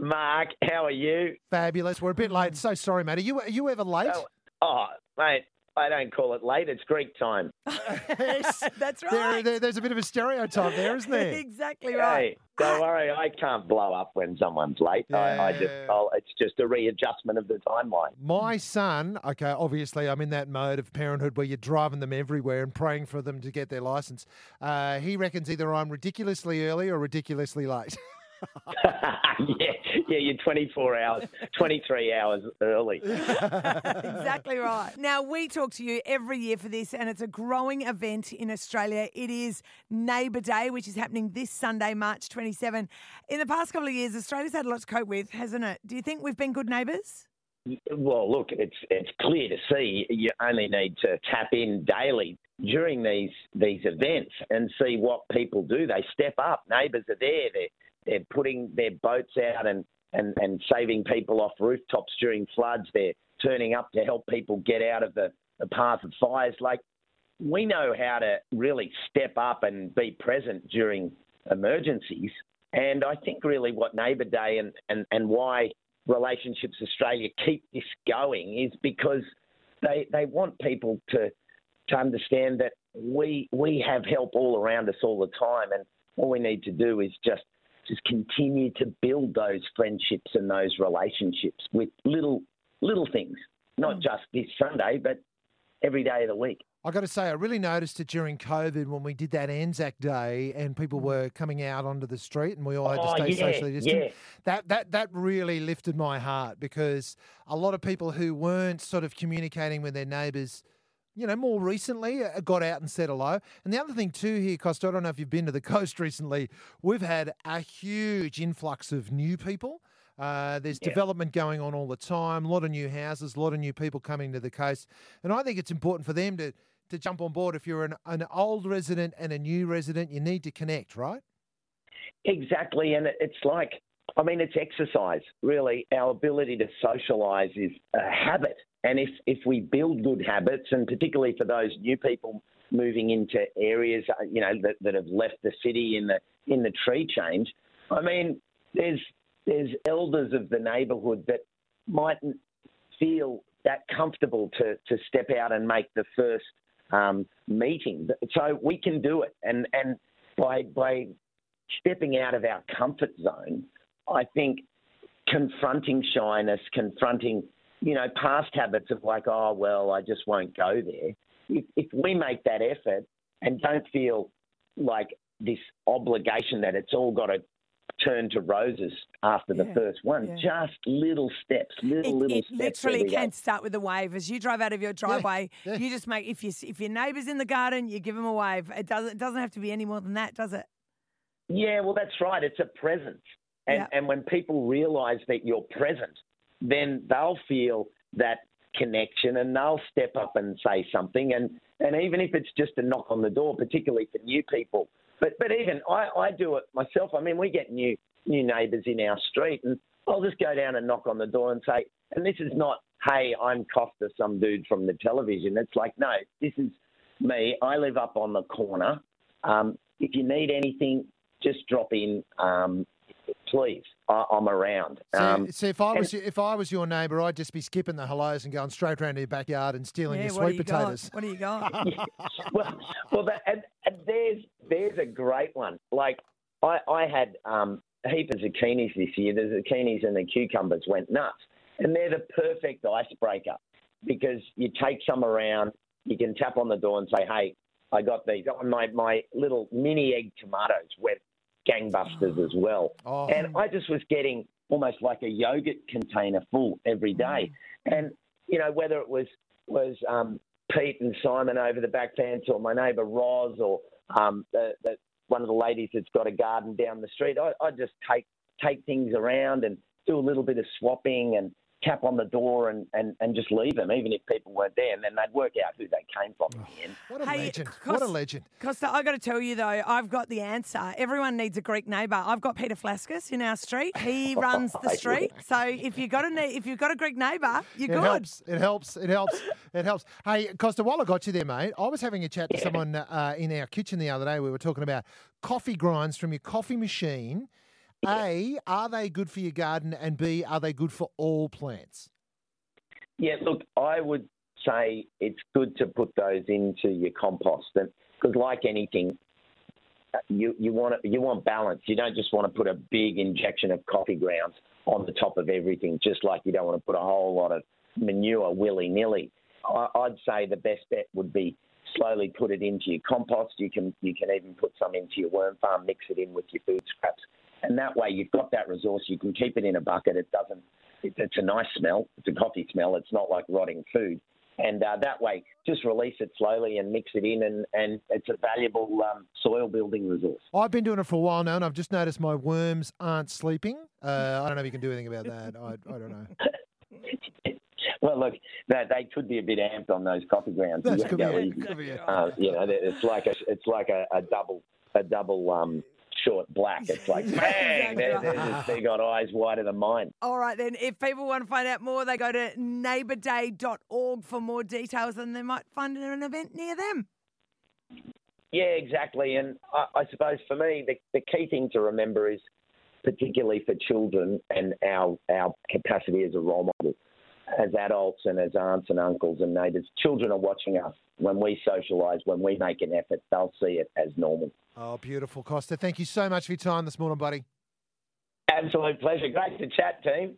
Mark, how are you? Fabulous. We're a bit late. So sorry, mate. Are you, are you ever late? Oh, oh, mate, I don't call it late. It's Greek time. yes. That's right. there- there's a bit of a stereotype there, isn't there? exactly right. Hey, don't worry. I can't blow up when someone's late. I, I just, Yeah. I'll, it's just a readjustment of the timeline. My son, okay, obviously I'm in that mode of parenthood where you're driving them everywhere and praying for them to get their license. Uh, he reckons either I'm ridiculously early or ridiculously late. yeah, yeah, you're 24 hours, 23 hours early. exactly right. Now, we talk to you every year for this, and it's a growing event in Australia. It is Neighbour Day, which is happening this Sunday, March 27. In the past couple of years, Australia's had a lot to cope with, hasn't it? Do you think we've been good neighbours? Well, look, it's it's clear to see. You only need to tap in daily during these these events and see what people do. They step up. Neighbours are there. They're they're putting their boats out and, and, and saving people off rooftops during floods. They're turning up to help people get out of the, the path of fires. Like we know how to really step up and be present during emergencies. And I think really what Neighbour Day and, and, and why Relationships Australia keep this going is because they they want people to to understand that we we have help all around us all the time, and all we need to do is just just continue to build those friendships and those relationships with little little things, not mm. just this Sunday, but every day of the week. I got to say, I really noticed it during COVID when we did that Anzac Day and people mm. were coming out onto the street and we all had to Oh, stay yeah, socially distant. yeah. That that that really lifted my heart because a lot of people who weren't sort of communicating with their neighbours, you know, more recently uh, got out and said hello. And the other thing too here, Costa, I don't know if you've been to the coast recently. We've had a huge influx of new people. Uh, there's Yeah. development going on all the time, a lot of new houses, a lot of new people coming to the coast. And I think it's important for them to, to jump on board. If you're an, an old resident and a new resident, you need to connect, right? Exactly, and it's like, I mean, it's exercise. Really, our ability to socialise is a habit, and if if we build good habits, and particularly for those new people moving into areas, uh, you know, that, that have left the city in the in the tree change, I mean, there's there's elders of the neighbourhood that mightn't feel that comfortable to to step out and make the first um, meeting. So we can do it, and and by by stepping out of our comfort zone, I think confronting shyness, confronting, you know, past habits of like, oh, well, I just won't go there. If, if we make that effort and don't feel like this obligation that it's all got to turn to roses after the Yeah, first one, yeah. just little steps, little, It, little it steps. literally can start with a wave. As you drive out of your driveway, yeah. you just make if you if your neighbour's in the garden, you give them a wave. It doesn't it doesn't have to be any more than that, does it? Yeah, well, that's right. It's a presence. And, Yeah. and when people realise that you're present, then they'll feel that connection and they'll step up and say something. And, and even if it's just a knock on the door, particularly for new people, but, but even I, I do it myself. I mean, we get new, new neighbours in our street, and I'll just go down and knock on the door and say, and this is not, hey, I'm Costa, some dude from the television. It's like, no, this is me. I live up on the corner. Um, if you need anything, just drop in, um, please. I, I'm around. So, Um, so if I was if I was your neighbour, I'd just be skipping the hellos and going straight round to your backyard and stealing yeah, your sweet you potatoes. got? What do you got? well, well, that, and, and there's there's a great one. Like I, I had um, a heap of zucchinis this year. The zucchinis and the cucumbers went nuts, and they're the perfect icebreaker because you take some around, you can tap on the door and say, "Hey, I got these." Oh, My my little mini egg tomatoes went gangbusters as well, Oh, and I just was getting almost like a yogurt container full every day. And you know whether it was was um, Pete and Simon over the back fence, or my neighbour Roz, or um, the, the, one of the ladies that's got a garden down the street. I, I just take take things around and do a little bit of swapping and tap on the door and, and, and just leave them, even if people weren't there, and then they'd work out who they came from in the end. what a Hey, legend! what a legend! Costa, I've got to tell you though, I've got the answer. Everyone needs a Greek neighbour. I've got Peter Flaskus in our street. He runs the street. So if you've got a, if you've got a Greek neighbour, you're It good. helps. It helps. It helps. It helps. Hey, Costa, while I got you there, mate, I was having a chat to someone uh, in our kitchen the other day. We were talking about coffee grinds from your coffee machine. A, are they good for your garden? And B, are they good for all plants? Yeah, look, I would say it's good to put those into your compost, because like anything, you you want you want balance. You don't just want to put a big injection of coffee grounds on the top of everything, just like you don't want to put a whole lot of manure willy nilly. I'd say the best bet would be slowly put it into your compost. You can you can even put some into your worm farm, mix it in with your food scraps, and that way you've got that resource. You can keep it in a bucket. It doesn't. it's a nice smell. It's a coffee smell. It's not like rotting food. And uh, that way, just release it slowly and mix it in, and, and it's a valuable um, soil building resource. I've been doing it for a while now, and I've just noticed my worms aren't sleeping. Uh, I don't know if you can do anything about that. I, I don't know. well, look, they, they could be a bit amped on those coffee grounds. That's you, could be it. Could be. Uh, you know, it's like a it's like a, a double a double um, short black. It's like bang, Exactly they, right. they, they got eyes wider than mine. All right, then. If people want to find out more, they go to neighbourday.org for more details and they might find an event near them. Yeah, exactly. And I, I suppose for me, the, the key thing to remember is, particularly for children and our our capacity as a role model, as adults and as aunts and uncles and neighbours, children are watching us. When we socialise, when we make an effort, they'll see it as normal. Oh, beautiful, Costa. Thank you so much for your time this morning, buddy. Absolute pleasure. Great to chat, team.